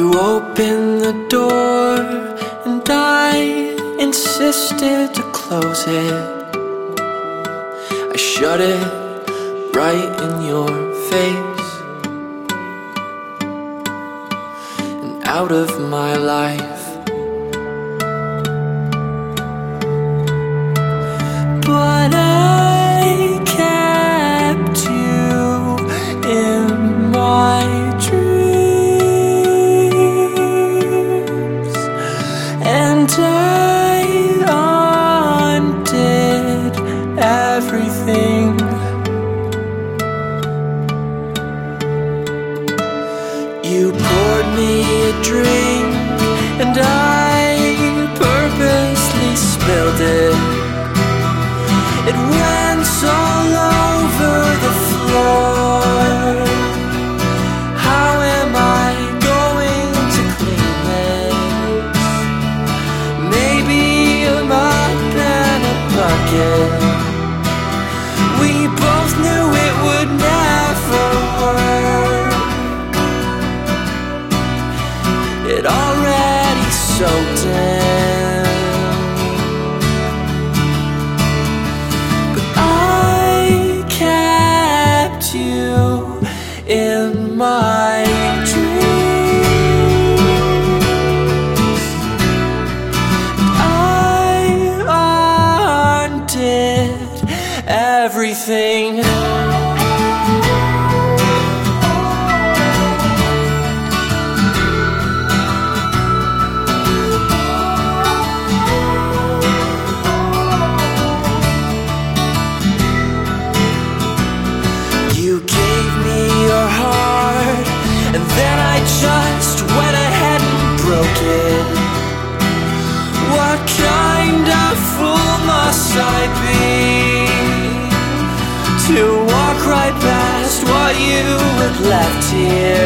open the door and I insisted to close it. I shut it right in your face and out of my life. But I everything. You poured me a drink, and I purposely spilled it. It went all over the floor. How am I going to clean this? Maybe a mop and a bucket. Soaked in. But I kept you in my dreams. I undid everything. What kind of fool must I be. To walk right past what you had left here